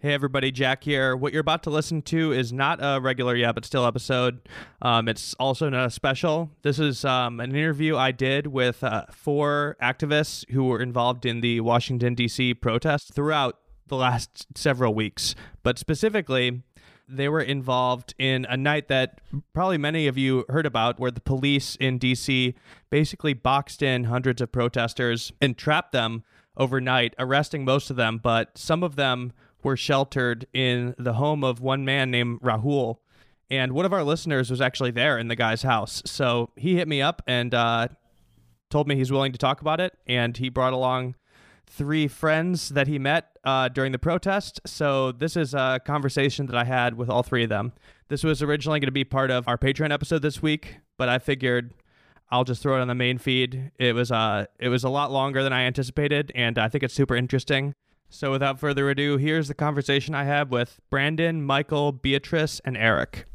Hey everybody, Jack here. What you're about to listen to is not a regular Yeah, But Still episode. Um, it's also not a special. This is um, an interview I did with uh, four activists who were involved in the Washington, D.C. protests throughout the last several weeks. But specifically, they were involved in a night that probably many of you heard about, where the police in D.C. basically boxed in hundreds of protesters and trapped them overnight, arresting most of them, but some of them were sheltered in the home of one man named Rahul. And one of our listeners was actually there in the guy's house. So he hit me up and uh, told me he's willing to talk about it. And he brought along three friends that he met uh, during the protest. So this is a conversation that I had with all three of them. This was originally going to be part of our Patreon episode this week, but I figured I'll just throw it on the main feed. It was uh it was a lot longer than I anticipated, and I think it's super interesting. So without further ado, here's the conversation I have with Brandon, Michael, Beatrice, and Eric.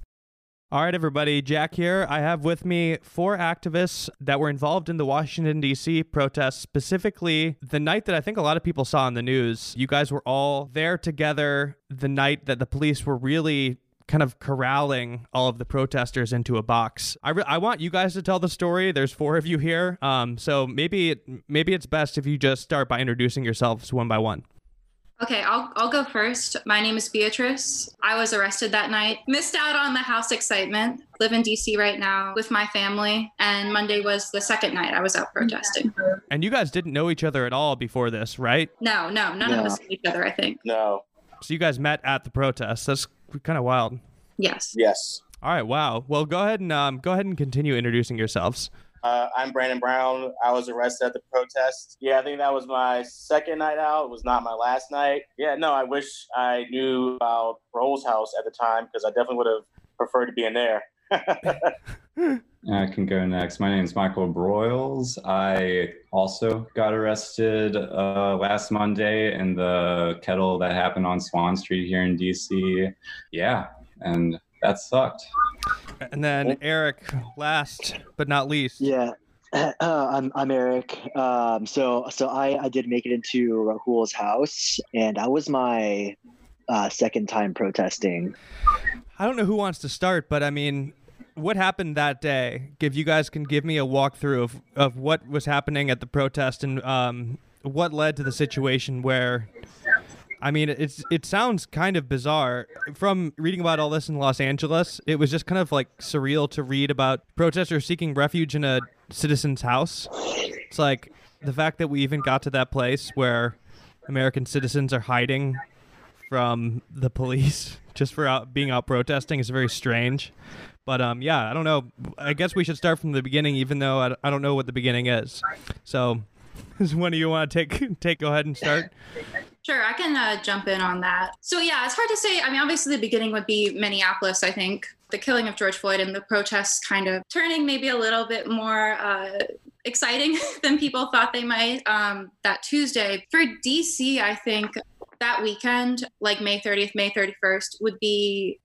All right, everybody, Jack here. I have with me four activists that were involved in the Washington, D.C. protests, specifically the night that I think a lot of people saw in the news. You guys were all there together the night that the police were really kind of corralling all of the protesters into a box. I, re- I want you guys to tell the story. There's four of you here, um, so maybe maybe it's best if you just start by introducing yourselves one by one. Okay, I'll, I'll go first. My name is Beatrice. I was arrested that night. Missed out on the house excitement. Live in DC right now with my family. And Monday was the second night I was out protesting. And you guys didn't know each other at all before this, right? No, no, none of us knew each other, I think. No. So you guys met at the protest. That's kind of wild. Yes. Yes. All right. Wow. Well, go ahead and um, go ahead and continue introducing yourselves. Uh, I'm Brandon Brown. I was arrested at the protest. Yeah, I think that was my second night out. It was not my last night. Yeah, no, I wish I knew about Rahul's house at the time because I definitely would have preferred to be in there. I can go next. My name is Michael Broyles. I also got arrested uh, last Monday in the kettle that happened on Swann Street here in DC. Yeah, and that sucked. And then Eric, last but not least. Yeah, uh, I'm I'm Eric. Um, so so I I did make it into Rahul's house, and that was my uh, second time protesting. I don't know who wants to start, but I mean, what happened that day? If you guys can give me a walkthrough of of what was happening at the protest and um, what led to the situation where I mean, it's it sounds kind of bizarre. From reading about all this in Los Angeles, it was just kind of like surreal to read about protesters seeking refuge in a citizen's house. It's like the fact that we even got to that place where American citizens are hiding from the police just for out, being out protesting is very strange. But um, yeah, I don't know. I guess we should start from the beginning, even though I, I don't know what the beginning is. So, when do you want to take take go ahead and start? Sure, I can uh, jump in on that. So, yeah, it's hard to say. I mean, obviously, the beginning would be Minneapolis, I think. The killing of George Floyd and the protests kind of turning maybe a little bit more uh, exciting than people thought they might um, that Tuesday. For DC, I think that weekend, like May 30th, May 31st, would be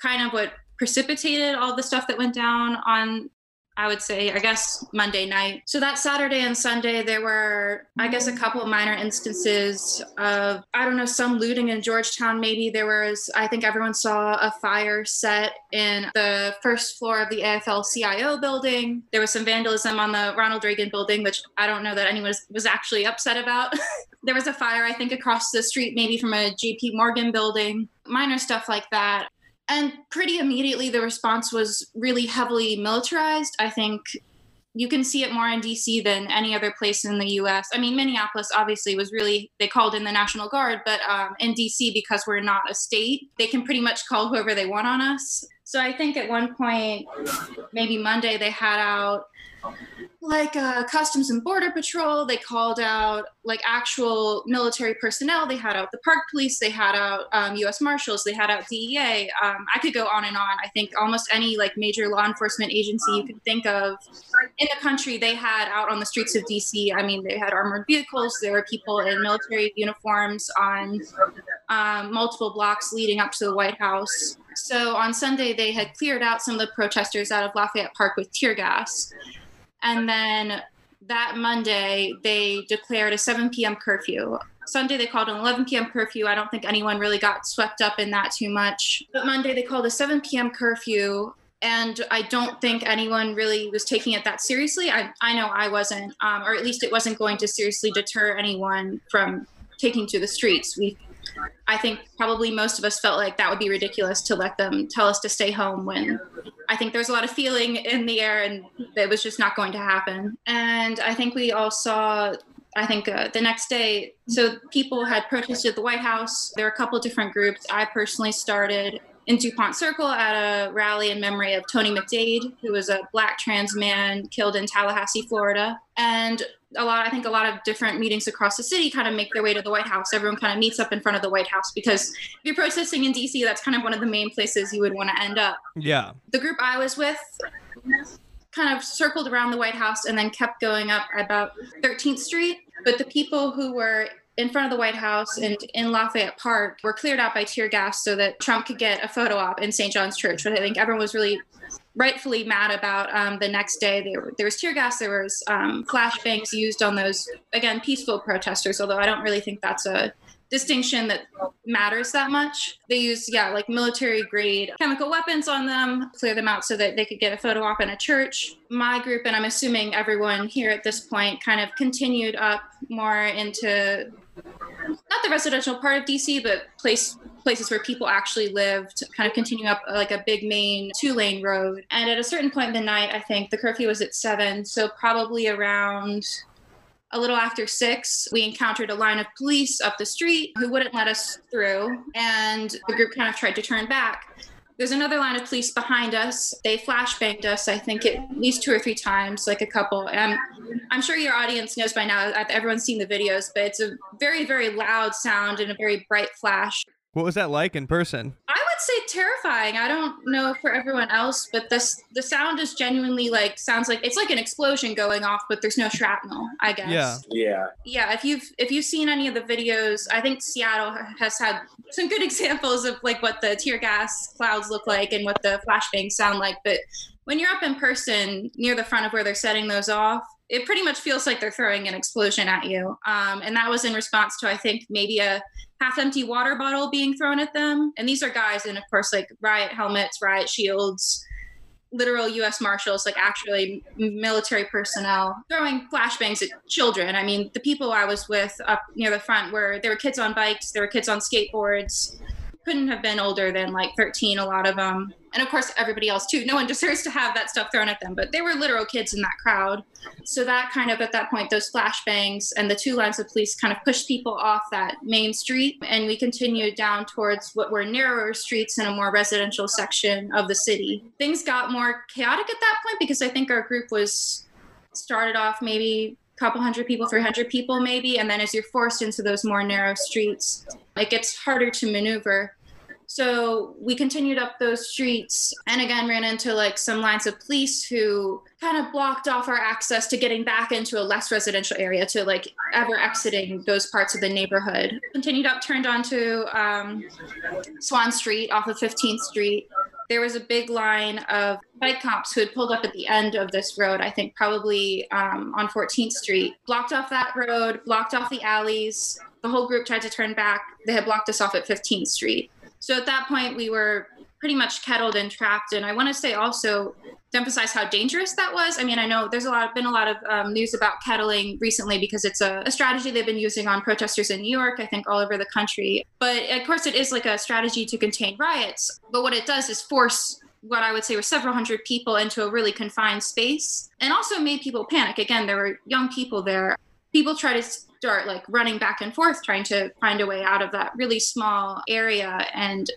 kind of what precipitated all the stuff that went down on I would say, I guess, Monday night. So that Saturday and Sunday, there were, I guess, a couple of minor instances of, I don't know, some looting in Georgetown. Maybe there was, I think everyone saw a fire set in the first floor of the AFL CIO building. There was some vandalism on the Ronald Reagan building, which I don't know that anyone was actually upset about. there was a fire, I think, across the street, maybe from a JP Morgan building, minor stuff like that. And pretty immediately, the response was really heavily militarized. I think you can see it more in DC than any other place in the US. I mean, Minneapolis obviously was really, they called in the National Guard, but um, in DC, because we're not a state, they can pretty much call whoever they want on us. So I think at one point, maybe Monday, they had out like uh, customs and border patrol they called out like actual military personnel. They had out the park police they had out um, u.s marshals they had out dea um, i could go on and on. I think almost any like major law enforcement agency you could think of in the country they had out on the streets of dc i mean they had armored vehicles there were people in military uniforms on um, multiple blocks leading up to the white house. So on sunday they had cleared out some of the protesters out of lafayette park with tear gas and then that Monday, they declared a 7 p.m. curfew. Sunday they called an 11 p.m. curfew. I don't think anyone really got swept up in that too much. But Monday they called a 7 p.m. curfew and I don't think anyone really was taking it that seriously. I, I know I wasn't, um, or at least it wasn't going to seriously deter anyone from taking to the streets. We, I think probably most of us felt like that would be ridiculous to let them tell us to stay home when I think there's a lot of feeling in the air and it was just not going to happen. And I think we all saw I think uh, the next day, so people had protested at the White House. There were a couple different groups. I personally started in DuPont Circle at a rally in memory of Tony McDade, who was a black trans man killed in Tallahassee, Florida. And a lot, I think a lot of different meetings across the city kind of make their way to the White House. Everyone kind of meets up in front of the White House because if you're protesting in DC, that's kind of one of the main places you would want to end up. Yeah. The group I was with kind of circled around the White House and then kept going up about 13th Street. But the people who were in front of the White House and in Lafayette Park were cleared out by tear gas so that Trump could get a photo op in St. John's Church, which I think everyone was really rightfully mad about. Um, the next day, there, there, was tear gas, there was um, flashbangs used on those, again, peaceful protesters, although I don't really think that's a distinction that matters that much. They used, yeah, like military grade chemical weapons on them, clear them out so that they could get a photo op in a church. My group, and I'm assuming everyone here at this point, kind of continued up more into not the residential part of DC, but place places where people actually lived, kind of continue up uh, like a big main two lane road. And at a certain point in the night, I think the curfew was at seven, so probably around a little after six, we encountered a line of police up the street who wouldn't let us through, and the group kind of tried to turn back. There's another line of police behind us. They flashbanged us, I think, at least two or three times, like a couple. And I'm, sure your audience knows by now, everyone's seen the videos, but it's a very, very loud sound and a very bright flash. What was that like in person? I would say terrifying. I don't know for everyone else, but this the sound is genuinely like sounds like it's like an explosion going off, but there's no shrapnel. I guess. Yeah. Yeah. Yeah. If you've if you've seen any of the videos, I think Seattle has had some good examples of like what the tear gas clouds look like and what the flashbangs sound like. But when you're up in person near the front of where they're setting those off, it pretty much feels like they're throwing an explosion at you. Um, and that was in response to, I think, maybe a half empty water bottle being thrown at them. And these are guys in, of course, like riot helmets, riot shields, literal US Marshals, like actually military personnel, throwing flashbangs at children. I mean, the people I was with up near the front were there were kids on bikes, there were kids on skateboards, couldn't have been older than like 13, a lot of them. And of course, everybody else too. No one deserves to have that stuff thrown at them, but they were literal kids in that crowd. So that kind of, at that point, those flashbangs and the two lines of police kind of pushed people off that main street. And we continued down towards what were narrower streets in a more residential section of the city. Things got more chaotic at that point because I think our group was started off maybe couple hundred people, 300 people maybe. And then as you're forced into those more narrow streets, it gets harder to maneuver. So we continued up those streets and again ran into like some lines of police who kind of blocked off our access to getting back into a less residential area to like ever exiting those parts of the neighborhood. Continued up, turned onto um, Swann Street off of 15th Street there was a big line of bike cops who had pulled up at the end of this road, I think probably um, on 14th Street, blocked off that road, blocked off the alleys. The whole group tried to turn back. They had blocked us off at 15th Street. So at that point, we were pretty much kettled and trapped. And I want to say also to emphasize how dangerous that was. I mean, I know there's a lot been a lot of um, news about kettling recently because it's a, a, strategy they've been using on protesters in New York, I think all over the country. But of course, it is like a strategy to contain riots. But what it does is force what I would say were several hundred people into a really confined space and also made people panic. Again, there were young people there. People try to start like running back and forth, trying to find a way out of that really small area. And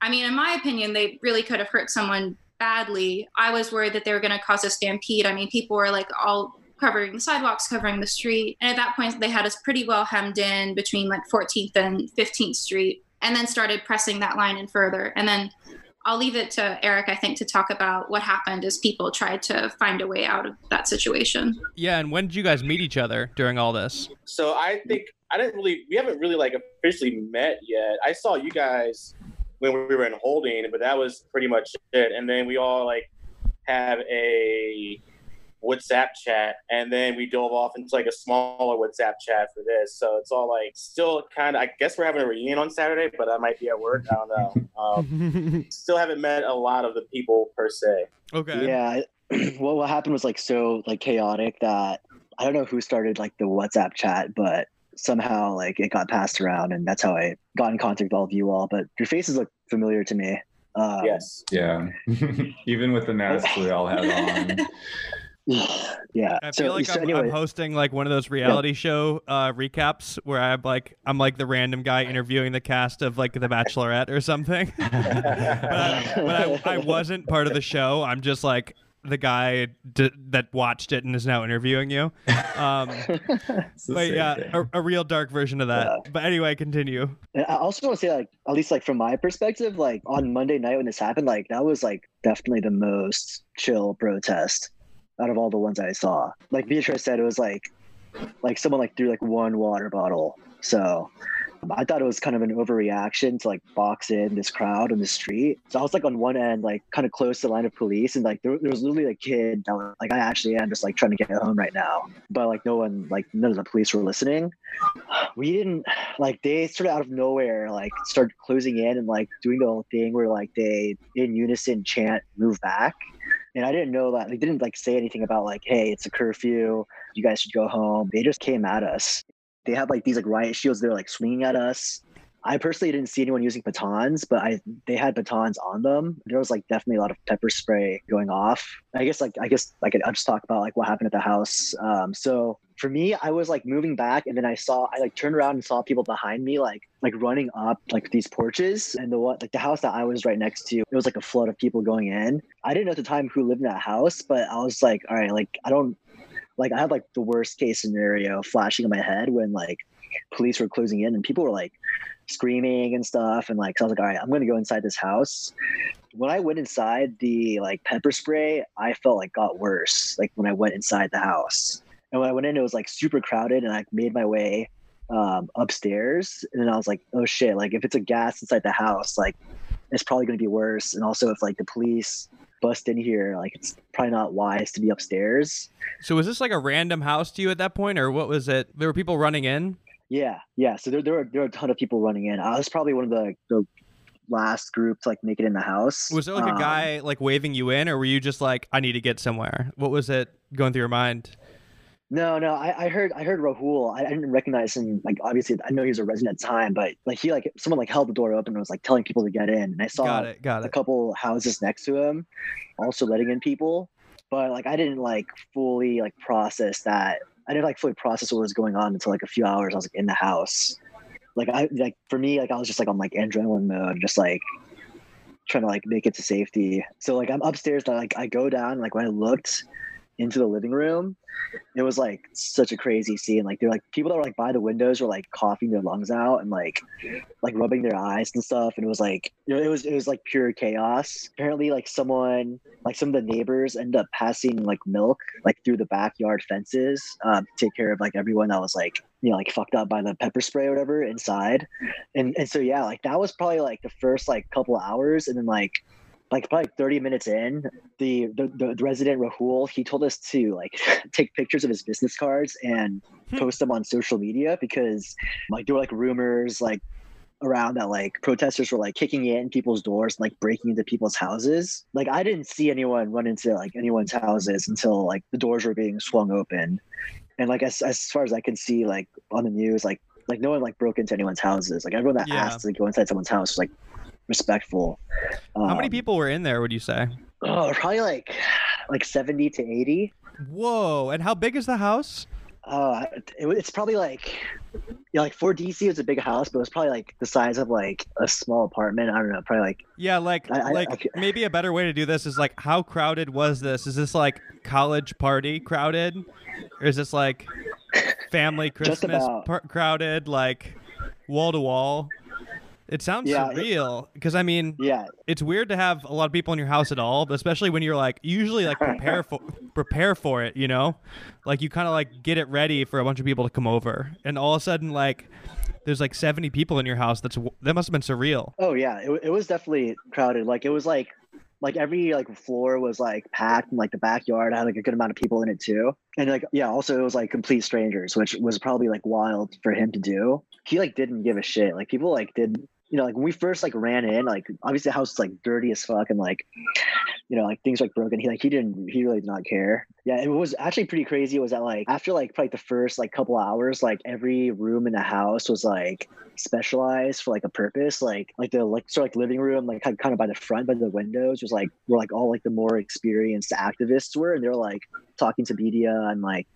I mean, in my opinion, they really could have hurt someone badly. I was worried that they were going to cause a stampede. I mean, people were like all covering the sidewalks, covering the street. And at that point, they had us pretty well hemmed in between like 14th and 15th Street, and then started pressing that line in further. And then I'll leave it to Eric, I think, to talk about what happened as people tried to find a way out of that situation. Yeah, and when did you guys meet each other during all this? So I think I didn't really, we haven't really like officially met yet. I saw you guys when we were in holding, but that was pretty much it. And then we all like have a WhatsApp chat, and then we dove off into like a smaller WhatsApp chat for this. So it's all like still kind of. I guess we're having a reunion on Saturday, but I might be at work. I don't know. Um, still haven't met a lot of the people per se. okay. Yeah. what what happened was like so like chaotic that I don't know who started like the WhatsApp chat, but somehow like it got passed around, and that's how I got in contact with all of you all. But your faces look familiar to me. Um, yes. Yeah. Even with the masks we all have on. Yeah. I so, feel like so I'm, anyway, I'm hosting like one of those reality show uh, recaps where I'm like I'm like the random guy interviewing the cast of like The Bachelorette or something. but I, but I, I wasn't part of the show. I'm just like the guy d- that watched it and is now interviewing you. Um, but yeah, a, a real dark version of that. But anyway, continue. And I also want to say, like, at least like from my perspective, like on Monday night when this happened, like that was like definitely the most chill protest out of all the ones I saw. Like Beatrice said, it was like like someone like threw like one water bottle. So Um, I thought it was kind of an overreaction to like box in this crowd on the street. So I was like on one end, like kind of close to the line of police, and like there, there was literally a kid that was like, I actually am just like trying to get home right now, but like no one, like none of the police were listening. We didn't like they sort of out of nowhere like started closing in and like doing the whole thing where like they in unison chant "move back." And I didn't know that they didn't like say anything about like, hey, it's a curfew. You guys should go home. They just came at us. They had like these like riot shields. They're like swinging at us. I personally didn't see anyone using batons, but I they had batons on them. There was like definitely a lot of pepper spray going off. I guess like I guess like I'll just talk about like what happened at the house. Um, so for me, I was like moving back, and then I saw I like turned around and saw people behind me like like running up like these porches, and the one like the house that I was right next to, it was like a flood of people going in. I didn't know at the time who lived in that house, but I was like, all right, like I don't like I had like the worst case scenario flashing in my head when like police were closing in and people were like screaming and stuff. And like so I was like all right I'm gonna go inside this house. When I went inside the like pepper spray I felt like got worse like when I went inside the house. And when I went in it was like super crowded and I made my way um, upstairs. And then I was like oh shit like if it's a gas inside the house like it's probably gonna be worse. And also if like the police bust in here like it's probably not wise to be upstairs So was this like a random house to you at that point, or what was it? There were people running in. Yeah, yeah. So there, there were there were a ton of people running in. I was probably one of the the last group to like make it in the house. Was there like Um, a guy like waving you in, or were you just like, I need to get somewhere? What was it going through your mind? No, no. I, I heard I heard Rahul. I, I didn't recognize him. Like obviously, I know he was a resident at the time, but like he like someone like held the door open and was like telling people to get in. And I saw got it, got a it. couple houses next to him also letting in people but like i didn't like fully like process that i didn't like fully process what was going on until like a few hours i was like in the house like i like for me like i was just like on like adrenaline mode just like trying to like make it to safety so like i'm upstairs like i go down like when i looked into the living room it was like such a crazy scene. Like they're like people that were like by the windows were like coughing their lungs out and like like rubbing their eyes and stuff and it was like you know, it was it was like pure chaos. Apparently like someone like some of the neighbors ended up passing like milk like through the backyard fences um, to take care of like everyone that was like you know like fucked up by the pepper spray or whatever inside. And and so yeah like that was probably like the first like couple hours and then like like probably 30 minutes in the, the the resident rahul he told us to like take pictures of his business cards and Hmm. post them on social media because like there were like rumors like around that like protesters were like kicking in people's doors and like breaking into people's houses like i didn't see anyone run into like anyone's houses until like the doors were being swung open and like as, as far as i can see like on the news like like no one like broke into anyone's houses like everyone that Yeah. asked to go inside someone's house was like respectful How many Um, people were in there? Would you say? oh probably like like 70 to 80 Whoa! And how big is the house? uh it, it's probably like yeah like for dc it's a big house but it's probably like the size of like a small apartment i don't know probably like Yeah, like I- I- like I ca- maybe a better way to do this is like how crowded was this? Is this like college party crowded, or is this like family Christmas par- crowded, like wall to wall? It sounds Yeah, surreal because I mean yeah it's weird to have a lot of people in your house at all, but especially when you're like usually like prepare for prepare for it, you know, like you kind of like get it ready for a bunch of people to come over, and all of a sudden like there's like 70 people in your house. That's that must have been surreal. oh yeah it, it was definitely crowded like it was like like every like floor was like packed and like the backyard had like a good amount of people in it too and like yeah also it was like complete strangers which was probably like wild for him to do he like didn't give a shit like people like did you know like when we first like ran in like obviously the house was like dirty as fuck and like you know like things like broken. He like he didn't he really did not care. Yeah it was actually pretty crazy was that like after like probably the first like couple hours like every room in the house was like specialized for like a purpose like like the like sort of like living room like kind of by the front by the windows was like where like all like the more experienced activists were and they were like talking to media and like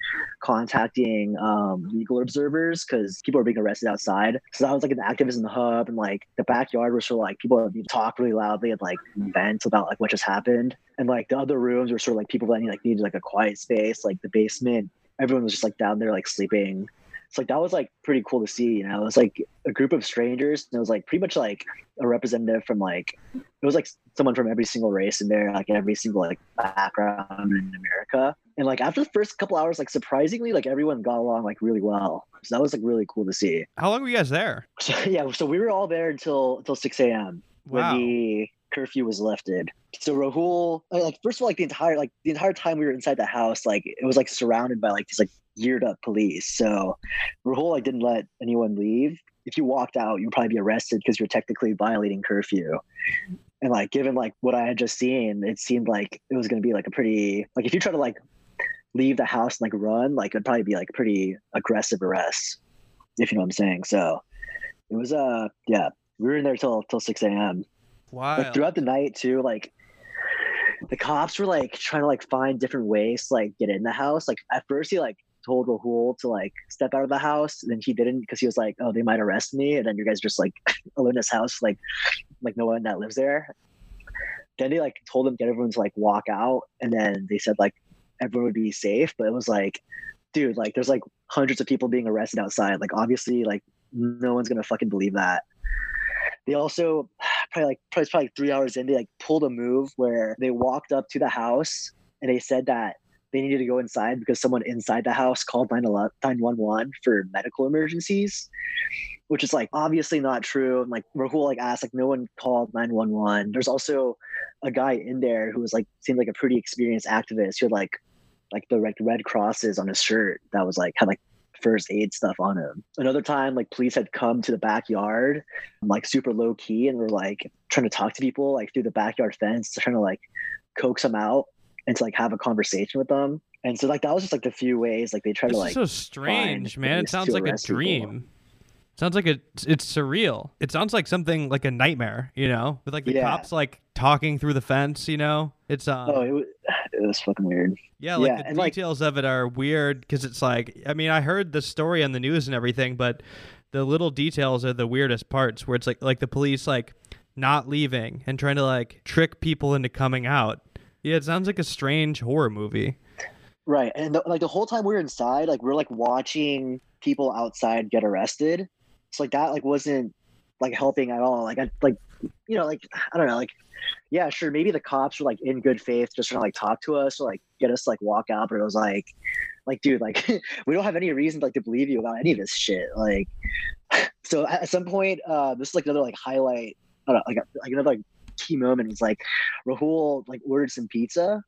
contacting um legal observers because people were being arrested outside. So that was like an activism hub and like the backyard was sort of like people would talk really loudly and like vent about like what just happened. And like the other rooms were sort of like people that like needed like a quiet space like the basement. Everyone was just like down there like sleeping so like that was like pretty cool to see you know it was like a group of strangers and it was like pretty much like a representative from like it was like someone from every single race in there like every single like background in america and like after the first couple hours like surprisingly like everyone got along like really well so that was like really cool to see How long were you guys there? so yeah so we were all there until until 6 a.m Wow. when the curfew was lifted. So Rahul, like first of all, like the entire like the entire time we were inside the house, like it was like surrounded by like these like geared up police. So Rahul like didn't let anyone leave. If you walked out, you'd probably be arrested because you're technically violating curfew. And like given like what I had just seen, it seemed like it was gonna be like a pretty like if you try to like leave the house and like run, like it'd probably be like pretty aggressive arrest, if you know what I'm saying. So it was uh yeah, we were in there till till six a.m Wow. like throughout the night too like the cops were like trying to like find different ways to like get in the house like at first he like told Rahul to like step out of the house and he didn't because he was like oh they might arrest me and then you guys just like alone in this house like like no one that lives there. Then they like told him get everyone to like walk out and then they said like everyone would be safe but it was like dude like there's like hundreds of people being arrested outside. Like obviously like no one's gonna fucking believe that. They also probably like probably, probably three hours in they like pulled a move where they walked up to the house and they said that they needed to go inside because someone inside the house called 911 for medical emergencies which is like obviously not true. And like rahul like asked like no one called 911 there's also a guy in there who was like seemed like a pretty experienced activist who had like like the like red crosses on his shirt that was like had like first aid stuff on him. Another time, like police had come to the backyard, like super low key, and were like trying to talk to people like through the backyard fence, trying to like coax them out and to like have a conversation with them. And so like that was just like the few ways like they try to like so strange, man. It sounds like a arrest people. dream. Sounds like a it's surreal. It sounds like something like a nightmare, you know, with like the Yeah. cops like talking through the fence, you know. It's um, oh it was, it was fucking weird. yeah, like yeah, the and, like- details of it are weird because it's like I mean I heard the story on the news and everything, but the little details are the weirdest parts where it's like like the police like not leaving and trying to like trick people into coming out. Yeah, it sounds like a strange horror movie. Right. And the, like the whole time we were inside, like we're like watching people outside get arrested. So like that like wasn't like helping at all. Like I like you know, like I don't know, like yeah, sure, maybe the cops were like in good faith just trying to like talk to us or like get us like walk out, but it was like like dude, like we don't have any reason like to believe you about any of this shit. Like so at, at some point, uh this is like another like highlight I don't know, like like another like key moment was like Rahul like ordered some pizza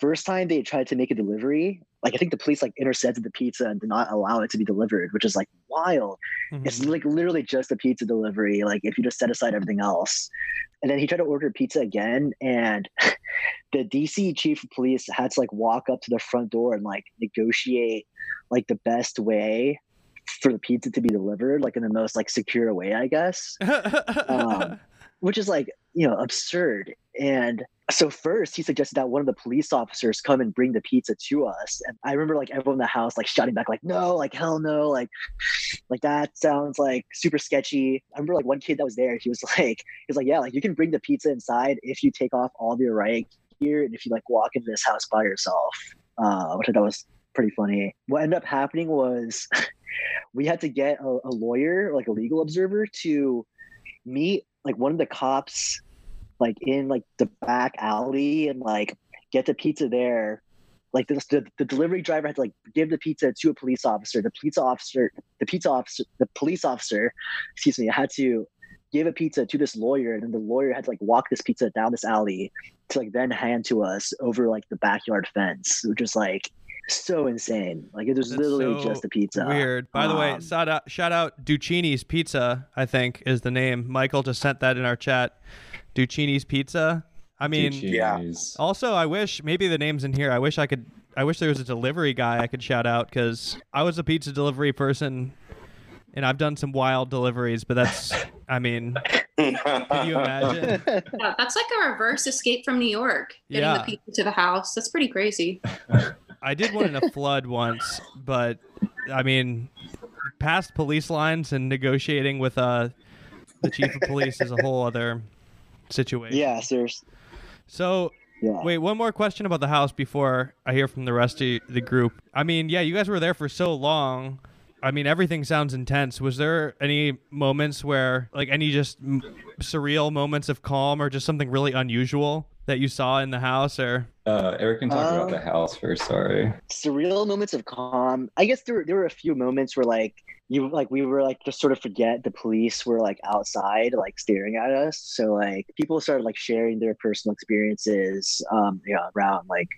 first time they tried to make a delivery, like I think the police like intercepted the pizza and did not allow it to be delivered, which is like wild. It's Mhm. like literally just a pizza delivery. Like if you just set aside everything else. And then he tried to order pizza again, and the DC chief of police had to like walk up to the front door and like negotiate like the best way for the pizza to be delivered, like in the most like secure way, I guess um, which is like you know absurd. And so first he suggested that one of the police officers come and bring the pizza to us. And i remember like everyone in the house like shouting back like no like hell no like like that sounds like super sketchy. I remember like one kid that was there he was like he was like yeah like you can bring the pizza inside if you take off all of your riot gear and if you like walk into this house by yourself. Uh which i thought was pretty funny. What ended up happening was we had to get a, a lawyer like a legal observer to meet like one of the cops like in like the back alley and like get the pizza there. Like the, the, the delivery driver had to like give the pizza to a police officer. The pizza officer the pizza officer the police officer excuse me had to give a pizza to this lawyer, and then the lawyer had to like walk this pizza down this alley to like then hand to us over like the backyard fence, which is like so insane. Like it was That's literally so just a pizza. Weird. By the way, Um, shout out, shout out Duccini's Pizza. I think is the name. Michael just sent that in our chat. Duccini's Pizza. I mean, Yeah. Also, I wish maybe the name's in here. I wish I could. I wish there was a delivery guy I could shout out because I was a pizza delivery person, and I've done some wild deliveries. But that's, I mean, can you imagine? Yeah, that's like a reverse escape from New York, getting Yeah. the pizza to the house. That's pretty crazy. I did one in a flood once, but I mean, past police lines and negotiating with uh the chief of police is a whole other situation. yeah, there's So yeah. wait, one more question about the house before I hear from the rest of the group. I mean, yeah, you guys were there for so long. I mean, everything sounds intense. Was there any moments where, like, any just m- surreal moments of calm, or just something really unusual that you saw in the house, or? Uh, Eric can talk about Um, the house first. Sorry. surreal moments of calm. I guess there there were a few moments where like you like we were like just sort of forget the police were like outside like staring at us. So like people started like sharing their personal experiences um yeah around like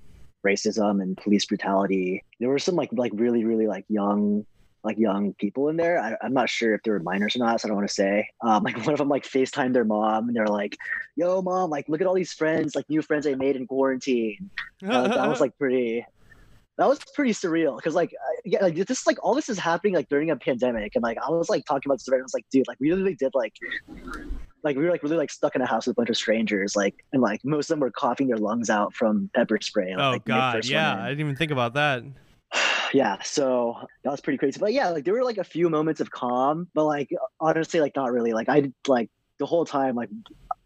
racism and police brutality. There were some like like really really like young like young people in there. I, I'm not sure if they were minors or not, so I don't want to say. Um, like one of them like FaceTimed their mom, and they're like, "Yo, mom, like look at all these friends, like new friends I made in quarantine." uh, that was like pretty that was pretty surreal because like yeah like this like all this is happening like during a pandemic and like i was like talking about this and i was like dude like we really did like like we were like really like stuck in a house with a bunch of strangers like and like most of them were coughing their lungs out from pepper spray oh like, when God, yeah. I didn't even think about that. Yeah so that was pretty crazy but yeah like there were like a few moments of calm but like honestly like not really like i like the whole time like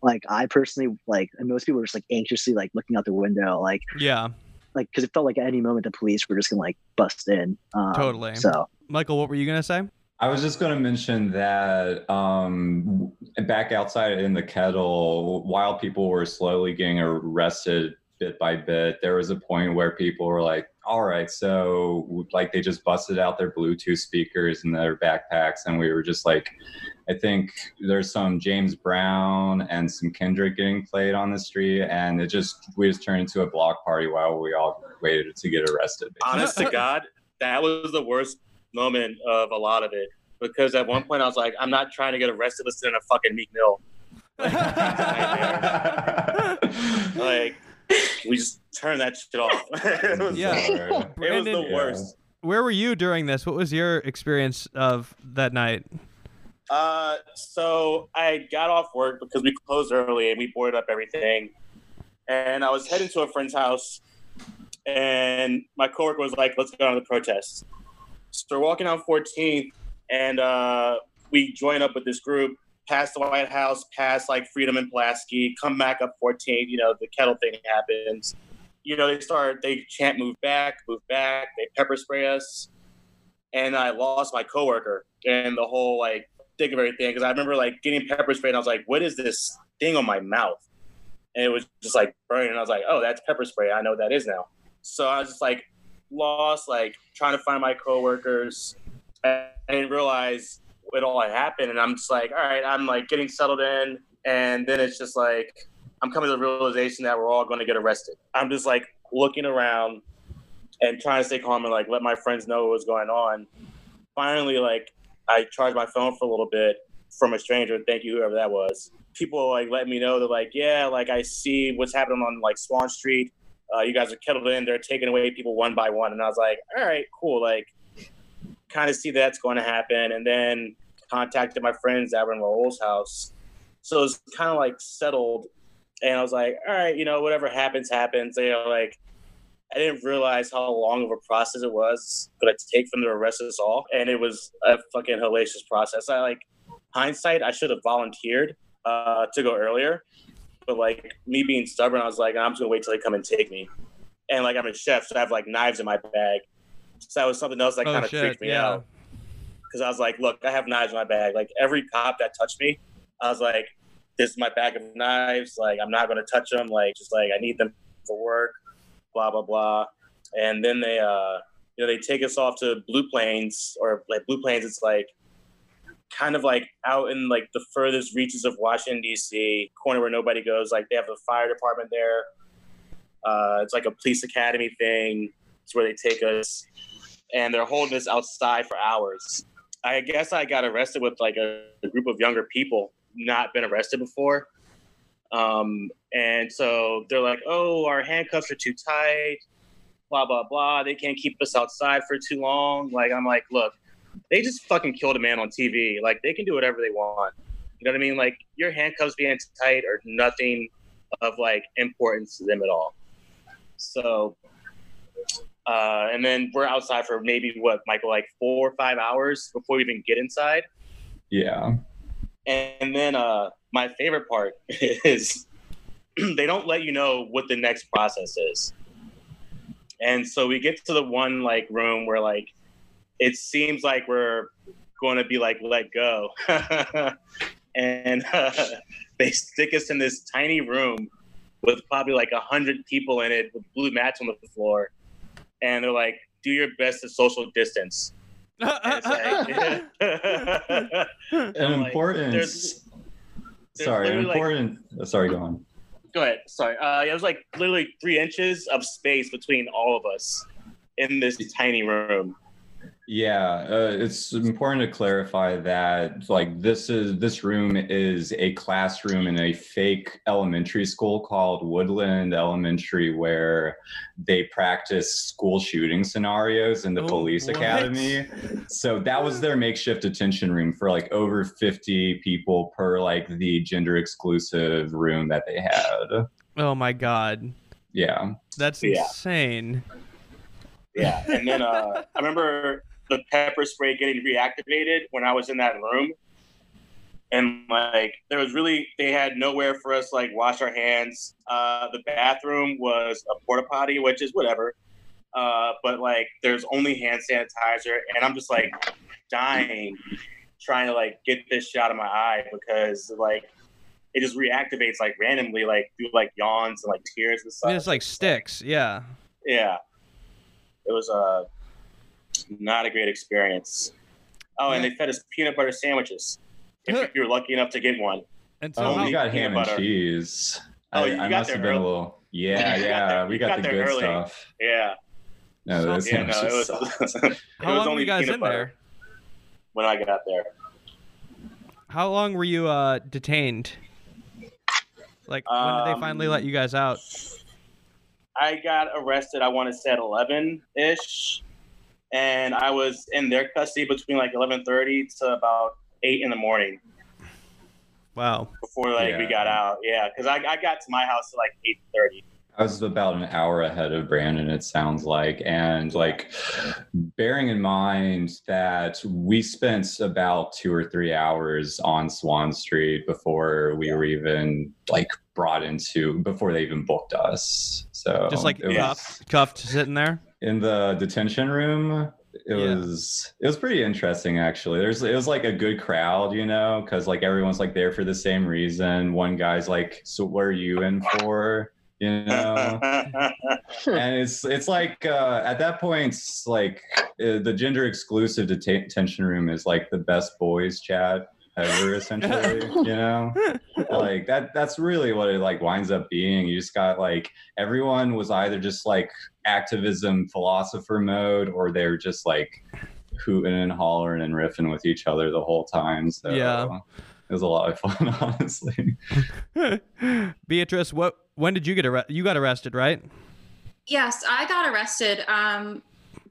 like i personally like and most people were just like anxiously like looking out the window like Yeah, like because it felt like at any moment the police were just gonna like bust in. Um, Totally. So Michael, what were you gonna say? I was just going to mention that um, back outside in the kettle, while people were slowly getting arrested bit by bit, there was a point where people were like, all right, so like they just busted out their Bluetooth speakers and their backpacks. And we were just like, I think there's some James Brown and some Kendrick getting played on the street. And it just, we just turned into a block party while we all waited to get arrested. basically. Honest to God, that was the worst moment of a lot of it. Because at one point I was like, I'm not trying to get arrested listening to fucking Meek Mill. Like, we just turned that shit off. it was, Yeah. it was the worst. Where were you during this? What was your experience of that night? Uh, so I got off work because we closed early and we boarded up everything. And I was heading to a friend's house, and my coworker was like, "Let's go on the protest." So we're walking on 14th, and uh, we join up with this group, past the White House, past like Freedom and Pulaski, come back up 14. You know, the kettle thing happens. You know, they start, they chant, "Move back, move back." They pepper spray us, and I lost my coworker and the whole like thick of everything because I remember like getting pepper spray and I was like, "What is this thing on my mouth?" And it was just like burning. And I was like, "Oh, that's pepper spray. I know what that is now." So I was just like lost, like trying to find my coworkers. I didn't realize what all happened, and I'm just like, "All right," I'm like getting settled in, and then it's just like I'm coming to the realization that we're all going to get arrested. I'm just like looking around and trying to stay calm and like let my friends know what was going on. Finally, like I charged my phone for a little bit from a stranger. Thank you, whoever that was. People like let me know that like, yeah, like I see what's happening on like Swann Street. Uh, you guys are kettled in. They're taking away people one by one, and I was like, all right, cool. Like, kind of see that's going to happen, and then contacted my friends that were in Rahul's house. So it was kind of like settled, and I was like, all right, you know, whatever happens, happens. You know, like I didn't realize how long of a process it was going to take for them to arrest us all, and it was a fucking hellacious process. I like hindsight, I should have volunteered uh, to go earlier, but like me being stubborn, I was like, I'm just gonna wait till they come and take me. And like I'm a chef, so I have like knives in my bag, so that was something else that oh kind of freaked me Yeah. out because I was like, look, I have knives in my bag. Like every cop that touched me, I was like, this is my bag of knives. Like I'm not gonna touch them. Like just like I need them for work. Blah blah blah. And then they, uh, you know, they take us off to Blue Plains or like Blue Plains. It's like kind of like out in like the furthest reaches of Washington D.C., corner where nobody goes. Like they have a fire department there. Uh, it's like a police academy thing. It's where they take us, and they're holding us outside for hours. I guess I got arrested with like a, a group of younger people, not been arrested before. Um, and so they're like, "Oh, our handcuffs are too tight." Blah blah blah. They can't keep us outside for too long. Like I'm like, look, they just fucking killed a man on TV. Like they can do whatever they want. You know what I mean? Like your handcuffs being tight are nothing of like importance to them at all. So, uh, and then we're outside for maybe what, Michael, like four or five hours before we even get inside. Yeah. And then uh, my favorite part is they don't let you know what the next process is. And so we get to the one like room where like it seems like we're going to be like let go. and uh, they stick us in this tiny room with probably like a hundred people in it with blue mats on the floor, and they're like, "Do your best to social distance." And it's like- An I'm like, important. there's- there's sorry, an literally, like- important. oh, sorry, go on. Go ahead. Sorry. Uh, it was like literally three inches of space between all of us in this tiny room. Yeah, uh, it's important to clarify that like this is this room is a classroom in a fake elementary school called Woodland Elementary, where they practice school shooting scenarios in the Oh, police what? academy. So that was their makeshift detention room for like over fifty people per like the gender exclusive room that they had. Oh my god, Yeah, that's Yeah. insane. Yeah. And then uh, I remember the pepper spray getting reactivated when I was in that room. And like there was really they had nowhere for us like wash our hands. Uh, the bathroom was a porta potty, which is whatever. Uh, but like there's only hand sanitizer, and I'm just like dying, trying to like get this shit out of my eye because like it just reactivates like randomly, like through like yawns and like tears and I stuff. mean, it's like sticks. Yeah. Yeah. It was uh, not a great experience. Oh, and they fed us peanut butter sandwiches. If you were lucky enough to get one. And so oh, we got peanut ham and butter. cheese. Oh, I, you I got must there have been a early. little. Yeah, You yeah, there- we got, got the good early. stuff. Yeah. No, So, those yeah, no, sandwiches it was, it how was long were you guys in butter there? when I got there. How long were you uh, detained? Like when did they finally let Um, you guys out? I got arrested, I want to say at 11 ish. And I was in their custody between like 11.30 to about 8 in the morning Wow. before like we got out. Yeah, because I, I got to my house at like 8.30. I was about an hour ahead of Brandon, it sounds like. And like bearing in mind that we spent about two or three hours on Swann Street before we were even like brought into before they even booked us. So Just like it was- cuffed, cuffed, sitting there. In the detention room it Yeah. was it was pretty interesting actually. There's it was like a good crowd you know because like everyone's like there for the same reason. One guy's like so what are you in for? You know? And it's it's like uh at that point like uh, the gender exclusive deta- detention room is like the best boys chat ever essentially you know like that that's really what it like winds up being you just got like everyone was either just like activism philosopher mode or they're just like hooting and hollering and riffing with each other the whole time so Yeah. it was a lot of fun honestly Beatrice, what? When did you get arrested? You got arrested, right? Yes, I got arrested. Um,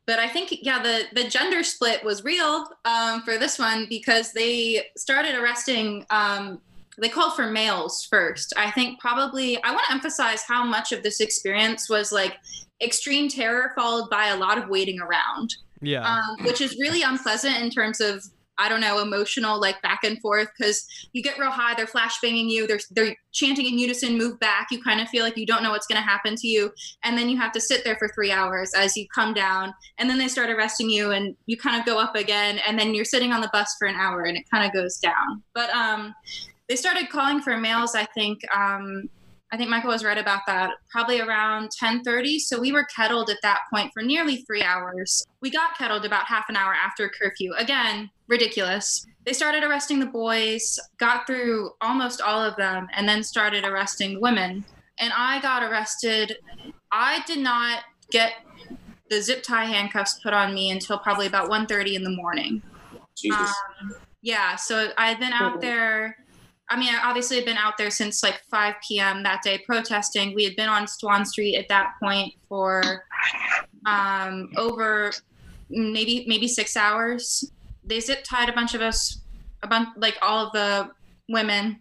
but I think yeah, the the gender split was real um, for this one because they started arresting. Um, they called for males first. I think probably I want to emphasize how much of this experience was like extreme terror followed by a lot of waiting around Yeah. um, which is really unpleasant in terms of I don't know emotional like back and forth because you get real high, they're flashbanging you, they're they're chanting in unison, move back. You kind of feel like you don't know what's going to happen to you, and then you have to sit there for three hours as you come down, and then they start arresting you, and you kind of go up again, and then you're sitting on the bus for an hour, and it kind of goes down. But um, they started calling for males, I think. Um, I think Michael was right about that. Probably around 10:30. So we were kettled at that point for nearly three hours. We got kettled about half an hour after curfew. Again, ridiculous. They started arresting the boys, got through almost all of them, and then started arresting women. And I got arrested. I did not get the zip tie handcuffs put on me until probably about 1.30 in the morning. Jesus. Um, yeah, so I had been out there. I mean, I obviously had been out there since like 5 p.m. that day protesting. We had been on Swann Street at that point for um, over maybe maybe six hours. They zip tied a bunch of us, a bunch like all of the women.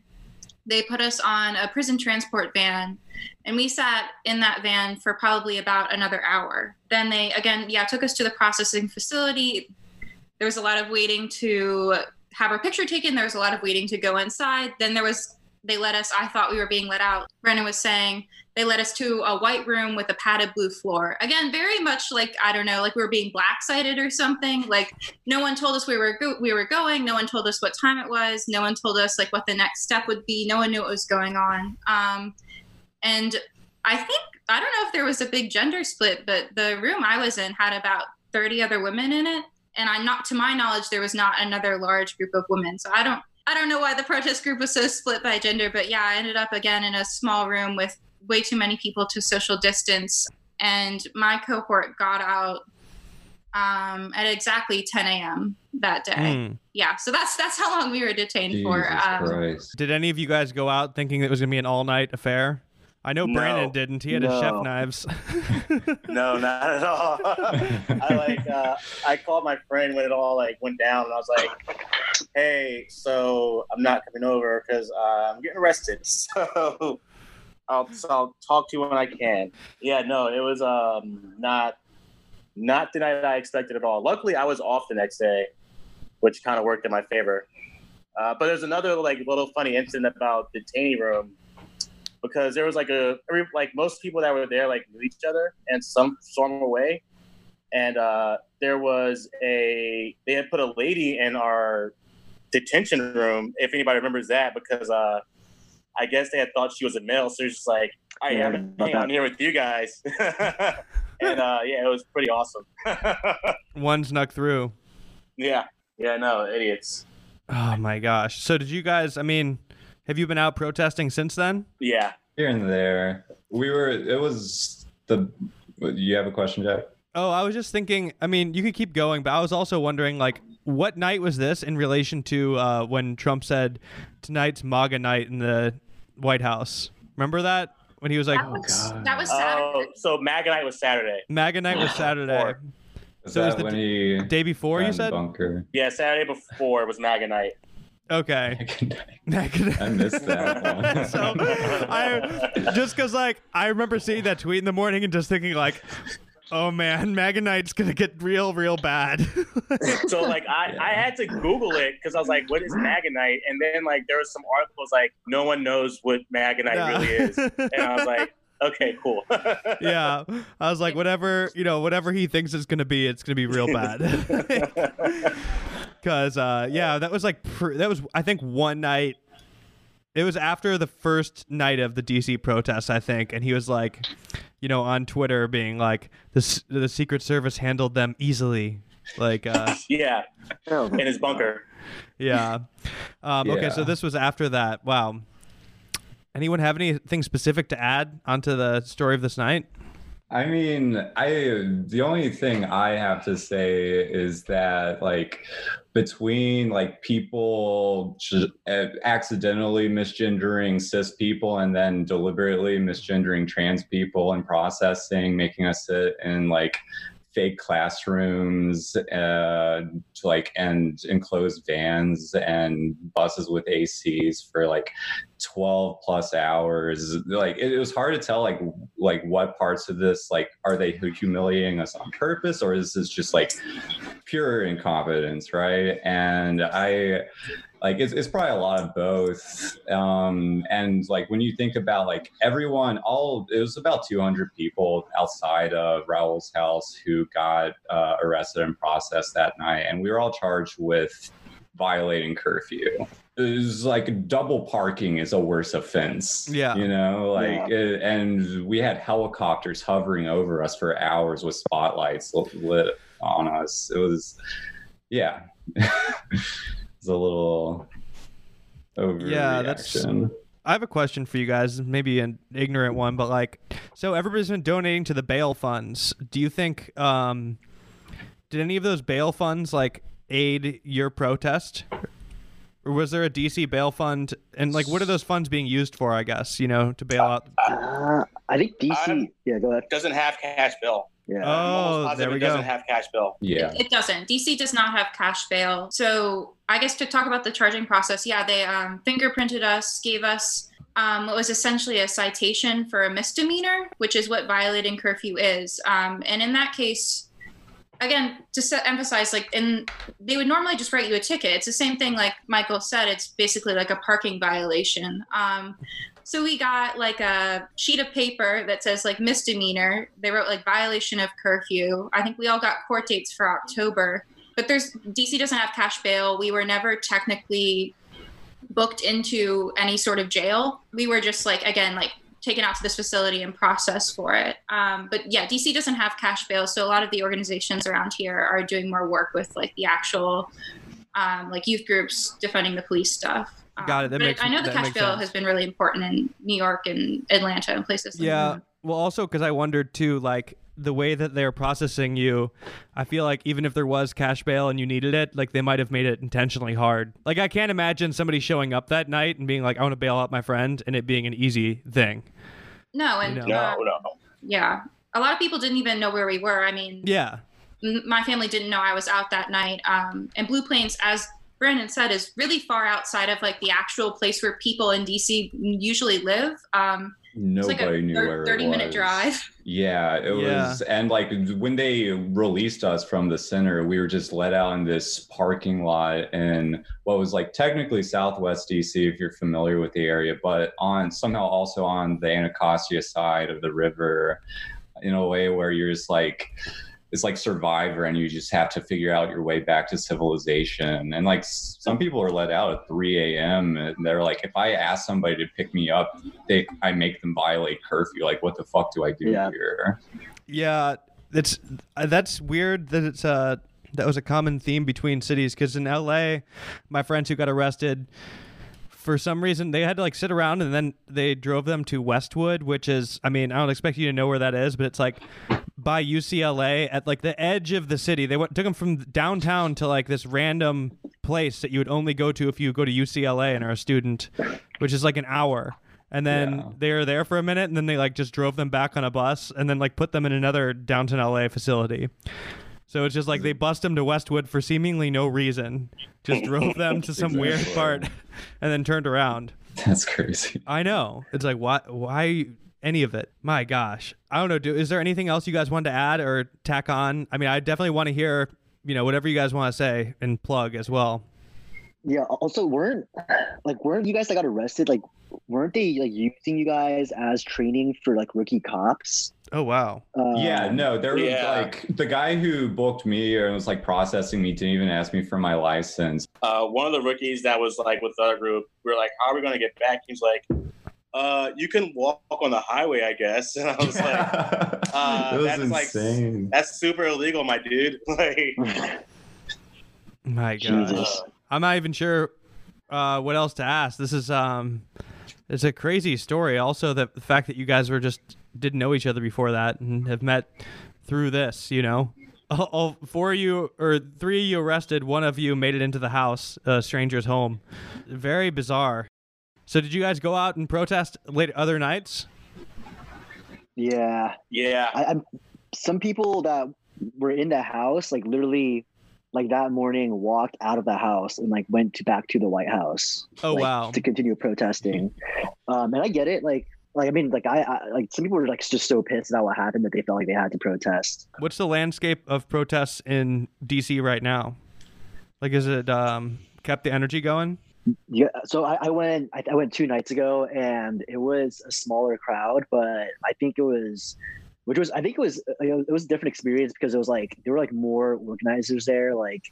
They put us on a prison transport van, and we sat in that van for probably about another hour. Then they again, yeah, took us to the processing facility. There was a lot of waiting to have our picture taken. There was a lot of waiting to go inside. Then there was they let us. I thought we were being let out. Brandon was saying they led us to a white room with a padded blue floor. Again, very much like I don't know, like we were being black-sided or something. Like no one told us we were go- we were going. No one told us what time it was. No one told us like what the next step would be. No one knew what was going on. Um, and I think I don't know if there was a big gender split, but the room I was in had about 30 other women in it and I'm not to my knowledge there was not another large group of women. So I don't I don't know why the protest group was so split by gender, but yeah, I ended up again in a small room with way too many people to social distance, and my cohort got out um, at exactly 10 a.m. that day. Mm. Yeah, so that's that's how long we were detained Jesus for. Um, Christ. Did any of you guys go out thinking it was gonna be an all night affair? I know No. Brandon didn't. He had his chef knives. No, not at all. I like uh, I called my friend when it all like went down, and I was like, "Hey, so I'm not coming over because uh, I'm getting arrested. So I'll so I'll talk to you when I can." Yeah, no, it was um not not the night I expected at all. Luckily, I was off the next day, which kind of worked in my favor. Uh, but there's another like little funny incident about the Taney room because there was like a every, like most people that were there like knew each other in some sort of way, and uh, there was a they had put a lady in our detention room if anybody remembers that because uh, I guess they had thought she was a male, so it's just like I Yeah, am about hanging out here with you guys, and uh, yeah, it was pretty awesome. One snuck through. yeah, yeah, no idiots. Oh my gosh. So did you guys? I mean, have you been out protesting since then? Yeah, Here and there. We were, it was the, you have a question, Jack? Oh, I was just thinking. I mean, you could keep going, but I was also wondering, like, what night was this in relation to uh, when Trump said tonight's MAGA night in the White House? Remember that when he was like, that was God. that was oh, Saturday. so MAGA Night was Saturday. MAGA night was Saturday. Before. Was So it was the when d- he Day before, you said? bunker? Yeah, Saturday before was MAGA Night. Okay. MAGA I missed that one. so I just because like I remember seeing that tweet in the morning and just thinking like, oh man, MAGA gonna get real, real bad. so like I, I had to Google it because I was like, what is MAGA Night? And then like there was some articles like no one knows what MAGA Night Nah. really is. And I was like, okay, cool. yeah, I was like, whatever you know, whatever he thinks it's gonna be, it's gonna be real bad. Because uh, yeah, that was like pr- that was I think one night. It was after the first night of the DC protests, I think, and he was like, you know, on Twitter being like, the the Secret Service handled them easily, like. uh yeah, Oh, in his bunker. Yeah. Um, Okay, so this was after that. Wow. Anyone have anything specific to add onto the story of this night? I mean, I the only thing I have to say is that like between like people accidentally misgendering cis people and then deliberately misgendering trans people and processing, making us sit in like fake classrooms, uh, like and enclosed vans and buses with ACs for like 12 plus hours. Like it, it was hard to tell like like what parts of this like are they humiliating us on purpose or is this just like pure incompetence right? And i like it's, it's probably a lot of both um and like when you think about like everyone all it was about 200 people outside of Rahul's house who got uh, arrested and processed that night and we were all charged with violating curfew it's like double parking is a worse offense. Yeah. You know, like, uh, and we had helicopters hovering over us for hours with spotlights lit on us. It was, yeah, it's a little overreaction. Yeah, that's- I have a question for you guys, maybe an ignorant one, but like, so everybody's been donating to the bail funds. Do you think, um, did any of those bail funds like aid your protest? Or was there a DC bail fund? And like, what are those funds being used for? I guess you know to bail out. Uh, I think DC. I'm- yeah, go ahead. Doesn't have cash bill. Yeah. Oh, almost there we it doesn't go. have cash bill. Yeah. It, it doesn't. DC does not have cash bail. So I guess to talk about the charging process, yeah, they um, fingerprinted us, gave us um, what was essentially a citation for a misdemeanor, which is what violating curfew is. Um, and in that case, again, to set, emphasize, like, in they would normally just write you a ticket. It's the same thing, like Michael said. It's basically like a parking violation. Um, so we got like a sheet of paper that says like misdemeanor. They wrote like violation of curfew. I think we all got court dates for October. But there's DC doesn't have cash bail. We were never technically booked into any sort of jail. We were just like again like taken out to this facility and processed for it. Um, but yeah, DC doesn't have cash bail, so a lot of the organizations around here are doing more work with like the actual um, like youth groups defending the police stuff. Um, Got it. That makes- I know the that cash makes bail sense. has been really important in New York and Atlanta and places. like Yeah. that. Well, also because I wondered too, like the way that they're processing you, I feel like even if there was cash bail and you needed it, like they might have made it intentionally hard. Like I can't imagine somebody showing up that night and being like, "I want to bail out my friend," and it being an easy thing. No, and know. No, uh, no. yeah, a lot of people didn't even know where we were. I mean, Yeah. m- my family didn't know I was out that night. Um, and Blue Plains, as Brandon said, is really far outside of like the actual place where people in DC usually live. Um, Nobody like a knew thir- where it 30 minute drive. Yeah, it Yeah. was, and like when they released us from the center, we were just let out in this parking lot in what was like technically Southwest DC, if you're familiar with the area, but on somehow also on the Anacostia side of the river, in a way where you're just like it's like Survivor, and you just have to figure out your way back to civilization. And like some people are let out at 3 a.m. and they're like, if I ask somebody to pick me up, they I make them violate curfew. Like, what the fuck do I do Yeah. here? Yeah, that's uh, that's weird that it's uh that was a common theme between cities because in L.A., my friends who got arrested for some reason they had to like sit around and then they drove them to Westwood, which is I mean I don't expect you to know where that is, but it's like by UCLA at like the edge of the city. They went, took them from downtown to like this random place that you would only go to if you go to UCLA and are a student, which is like an hour. And then Yeah. they were there for a minute, and then they like just drove them back on a bus, and then like put them in another downtown LA facility. So it's just like they bust them to Westwood for seemingly no reason, just drove them to some weird part, and then turned around. That's crazy. I know. It's like why why any of it? My gosh. I don't know. Do is there anything else you guys want to add or tack on? I mean, I definitely want to hear, you know, whatever you guys want to say and plug as well. Yeah. Also, weren't like weren't you guys that got arrested like weren't they like using you guys as training for like rookie cops? Oh wow. Um, yeah, no, there was Yeah. like the guy who booked me or was like processing me didn't even ask me for my license. Uh, one of the rookies that was like with the other group, we were like, "How are we gonna get back?" He's like, "Uh, you can walk on the highway, I guess." And I was like, uh, was that's like- insane. "That's super illegal, my dude." like, My God, Jesus. I'm not even sure uh, what else to ask. This is um, it's a crazy story. Also, that the fact that you guys were just didn't know each other before that and have met through this. You know, all, all four of you or three of you arrested. One of you made it into the house, a stranger's home. Very bizarre. So, did you guys go out and protest late other nights? Yeah. yeah, I, I'm some people that were in the house like literally like that morning walked out of the house and like went to back to the White House. Oh like, wow. To continue protesting. Um, and I get it. Like like I mean like I, I like some people were like just so pissed about what happened that they felt like they had to protest. What's the landscape of protests in DC right now? Like, is it um, kept the energy going? Yeah, so I, I went. I, I went two nights ago, and it was a smaller crowd, but I think it was, which was I think it was you know, it was a different experience because it was like there were like more organizers there. Like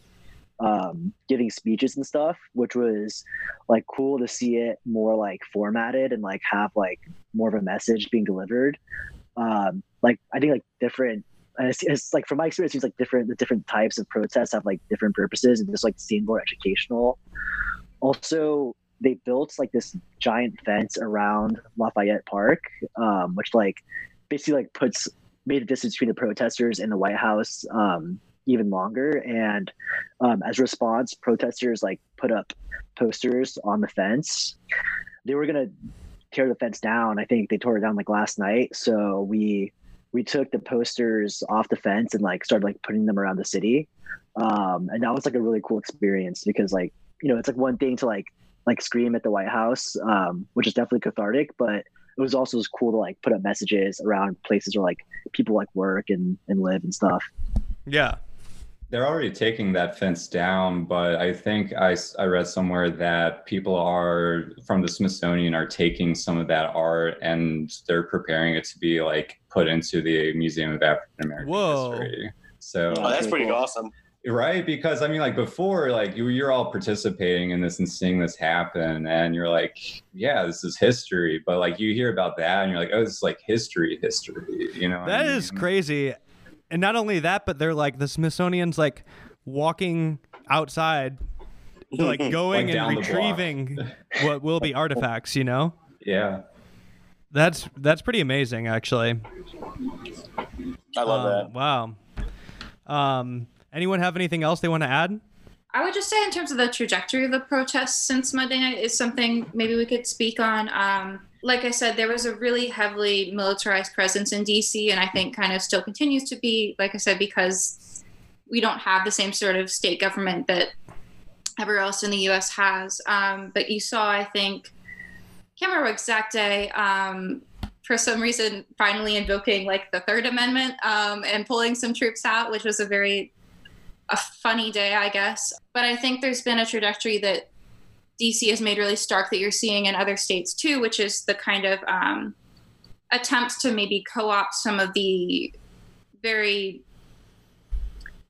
um, giving speeches and stuff, which was like cool to see it more like formatted and like have like more of a message being delivered. Um, like I think like different. It's, it's like from my experience, it's like different. The different types of protests have like different purposes, and just like seem more educational. Also, they built like this giant fence around Lafayette Park, um, which like basically like puts made the distance between the protesters and the White House um, even longer. And um, as a response, protesters like put up posters on the fence. They were gonna tear the fence down. I think they tore it down like last night. So we we took the posters off the fence and like started like putting them around the city. Um, and that was like a really cool experience because like you know it's like one thing to like like scream at the White House, um, which is definitely cathartic, but it was also just cool to like put up messages around places where like people like work and, and live and stuff. Yeah. They're already taking that fence down, but I think I, I read somewhere that people are from the Smithsonian are taking some of that art and they're preparing it to be like put into the Museum of African American History. So oh, that's pretty awesome. Right, because I mean, like before, like you, you're all participating in this and seeing this happen, and you're like, "Yeah, this is history." But like you hear about that, and you're like, "Oh, this is like history, history." You know, that I mean? is crazy. And not only that, but they're like the Smithsonian's like walking outside, like going like and retrieving what will be artifacts. You know? Yeah. That's that's pretty amazing, actually. I love um, that. Wow. Um, Anyone have anything else they want to add? I would just say, in terms of the trajectory of the protests since Monday night, is something maybe we could speak on. Um, like I said, there was a really heavily militarized presence in DC, and I think kind of still continues to be, like I said, because we don't have the same sort of state government that everywhere else in the US has. Um, but you saw, I think, can't remember exact day, um, for some reason, finally invoking like the Third Amendment um, and pulling some troops out, which was a very a funny day, I guess. But I think there's been a trajectory that DC has made really stark that you're seeing in other states too, which is the kind of um, attempts to maybe co-opt some of the very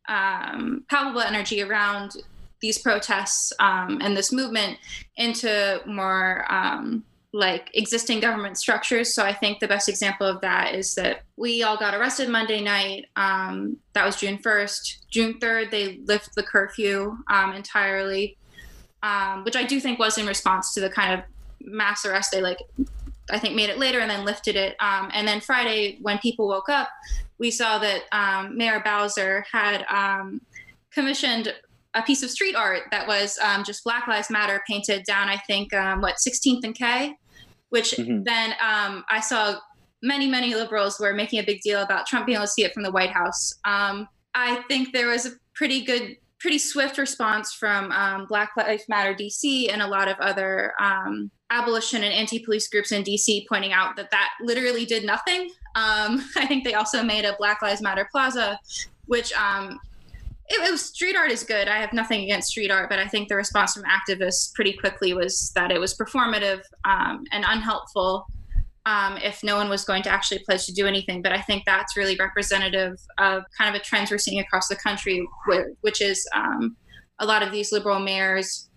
um, palpable energy around these protests um, and this movement into more um, like existing government structures. So I think the best example of that is that we all got arrested Monday night. Um, that was June 1st. June 3rd, they lift the curfew um, entirely, um, which I do think was in response to the kind of mass arrest they like. I think made it later and then lifted it. Um, and then Friday, when people woke up, we saw that um, Mayor Bowser had um, commissioned a piece of street art that was um, just Black Lives Matter painted down, I think, um, what, 16th and K, which mm-hmm. then um, I saw many, many liberals were making a big deal about Trump being able to see it from the White House. Um, I think there was a pretty good, pretty swift response from um, Black Lives Matter DC and a lot of other um, abolition and anti-police groups in DC pointing out that that literally did nothing. I think they also made a Black Lives Matter Plaza, which um, it, was street art is good. I have nothing against street art, but I think the response from activists pretty quickly was that it was performative um, and unhelpful um, if no one was going to actually pledge to do anything. But I think that's really representative of kind of a trend we're seeing across the country, which is um, a lot of these liberal mayors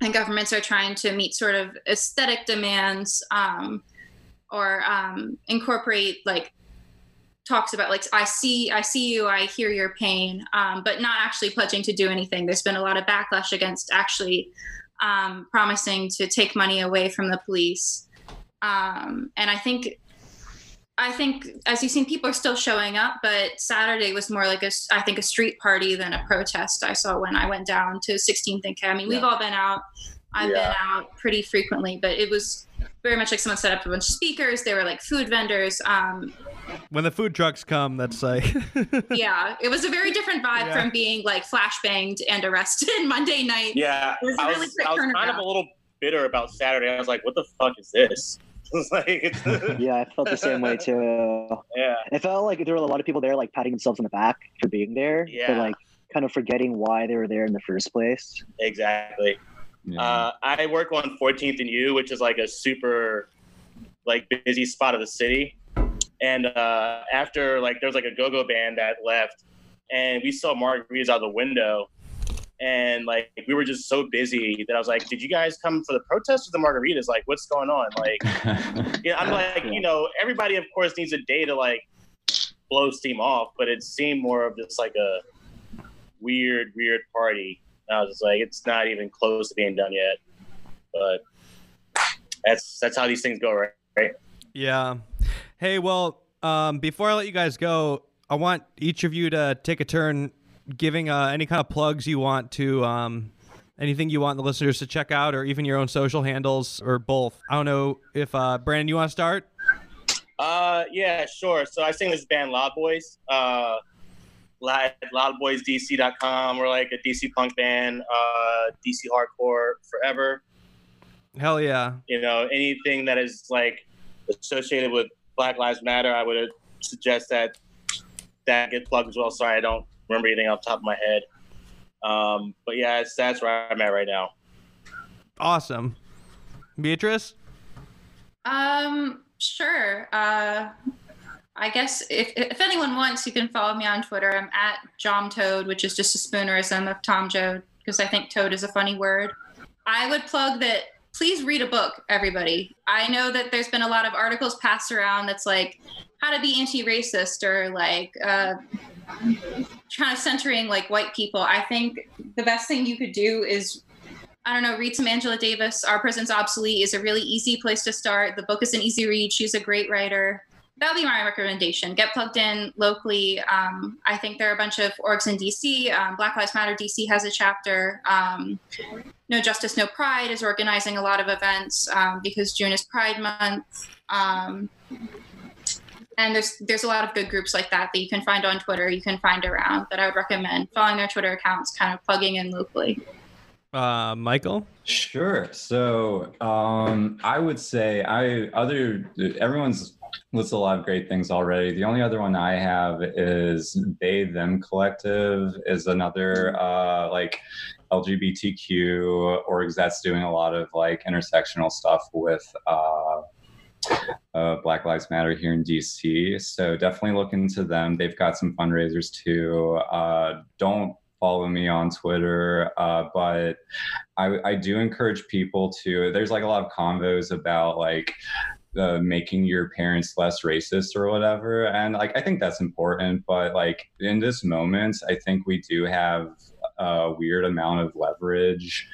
and governments are trying to meet sort of aesthetic demands um, or um, incorporate like talks about like i see i see you i hear your pain um, but not actually pledging to do anything. There's been a lot of backlash against actually um, promising to take money away from the police. Um, and i think i think as you've seen people are still showing up but saturday was more like a i think a street party than a protest i saw when i went down to 16th and k. I mean yeah. we've all been out i've yeah. been out pretty frequently but it was very much like someone set up a bunch of speakers. There were like food vendors. Um, when the food trucks come, that's like yeah, it was a very different vibe yeah. from being like flashbanged and arrested Monday night. Yeah, was I was, I was kind of a little bitter about Saturday. I was like, what the fuck is this? like, yeah, I felt the same way too. Yeah, it felt like there were a lot of people there, like patting themselves on the back for being there, yeah. but like kind of forgetting why they were there in the first place. Exactly. Yeah. Uh, I work on 14th and U, which is like a super like busy spot of the city. And uh, after like there's like a go-go band that left, and we saw margaritas out the window, and like we were just so busy that I was like, "Did you guys come for the protest or the margaritas? Like, what's going on?" Like, yeah, I'm like, you know, everybody of course needs a day to like blow steam off, but it seemed more of just like a weird, weird party. I was just like, it's not even close to being done yet, but that's that's how these things go, right? Right? Yeah. Hey, well, um, before I let you guys go, I want each of you to take a turn giving uh, any kind of plugs you want to um, anything you want the listeners to check out, or even your own social handles, or both. I don't know if uh, Brandon, you want to start? Uh, yeah, sure. So I sing this band Loud Boys. Uh, loudboysdc.com. We're like a DC punk band, uh, DC hardcore forever. Hell yeah. You know, anything that is like associated with Black Lives Matter, I would suggest that that get plugged as well. Sorry, I don't remember anything off the top of my head. Um, but yeah, that's where I'm at right now. Awesome. Beatrice? Um, sure. Uh, I guess if, if anyone wants, you can follow me on Twitter. I'm at Jom Toad, which is just a spoonerism of Tom Joad, because I think toad is a funny word. I would plug that please read a book, everybody. I know that there's been a lot of articles passed around that's like how to be anti-racist or like uh, trying to centering like white people. I think the best thing you could do is I don't know, read some Angela Davis. Are Prisons Obsolete is a really easy place to start. The book is an easy read. She's a great writer. That'll be my recommendation. Get plugged in locally. Um, I think there are a bunch of orgs in DC. Um, Black Lives Matter DC has a chapter. Um, no Justice, No Pride is organizing a lot of events um, because June is Pride Month. Um, and there's there's a lot of good groups like that that you can find on Twitter. You can find around that I would recommend following their Twitter accounts, kind of plugging in locally. Uh, Michael. Sure. So um, I would say I other everyone's listed a lot of great things already. The only other one I have is They Them Collective is another uh, like LGBTQ orgs that's doing a lot of like intersectional stuff with. Uh, uh, Black Lives Matter here in DC. So definitely look into them. They've got some fundraisers too. Uh, don't follow me on Twitter, uh, but I, I, do encourage people to. There's like a lot of convos about like. Uh, making your parents less racist or whatever and like i think that's important but like in this moment i think we do have a weird amount of leverage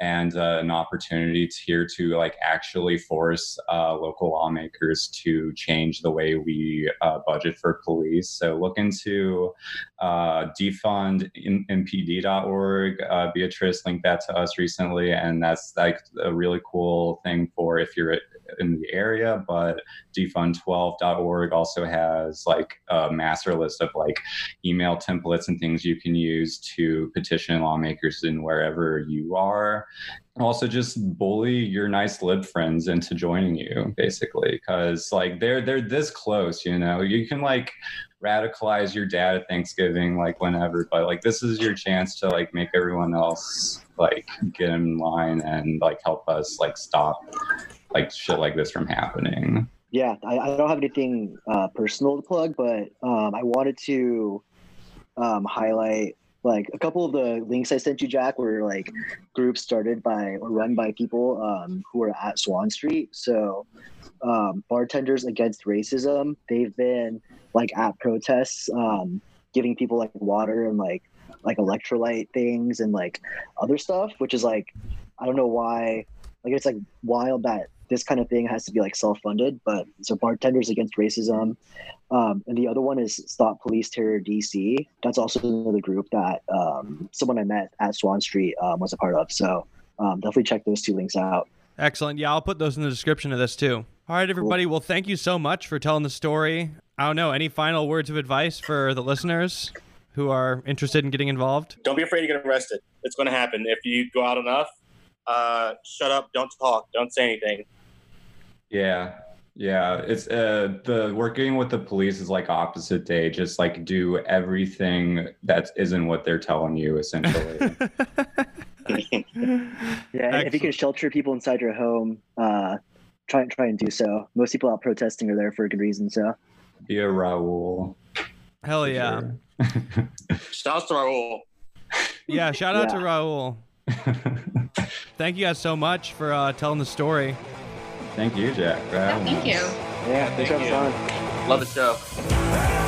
and uh, an opportunity here to like actually force uh, local lawmakers to change the way we uh, budget for police. So look into uh, defundmpd.org. Uh, Beatrice linked that to us recently, and that's like a really cool thing for if you're in the area. But defund12.org also has like a master list of like email templates and things you can use to petition lawmakers in wherever you are also just bully your nice lib friends into joining you basically because like they're they're this close you know you can like radicalize your dad at thanksgiving like whenever but like this is your chance to like make everyone else like get in line and like help us like stop like shit like this from happening yeah i, I don't have anything uh, personal to plug but um, i wanted to um, highlight like a couple of the links I sent you, Jack, were like groups started by or run by people um, who are at Swann Street. So, um, bartenders against racism. They've been like at protests, um, giving people like water and like like electrolyte things and like other stuff, which is like I don't know why. Like it's like wild that this kind of thing has to be like self-funded but so bartenders against racism um, and the other one is stop police terror dc that's also another group that um, someone i met at Swann Street um, was a part of. So um, definitely check those two links out. Excellent. Yeah i'll put those in the description of this too. All right everybody. Cool. well thank you so much for telling the story. I don't know. Any final words of advice for the listeners who are interested in getting involved? Don't be afraid to get arrested. It's going to happen. If you go out enough uh, shut up. Don't talk. Don't say anything yeah. Yeah, it's uh the working with the police is like opposite day. Just like do everything that isn't what they're telling you, essentially. yeah, Excellent. if you can shelter people inside your home, uh, try and try and do so. Most people out protesting are there for a good reason. So, be a Rahul. Hell yeah! Shouts to Rahul. Yeah, shout out to Rahul. Thank you guys so much for uh, telling the story. Thank you, Jack. for Yeah, having thank us. you. Yeah, thanks for thank having fun. Love the show.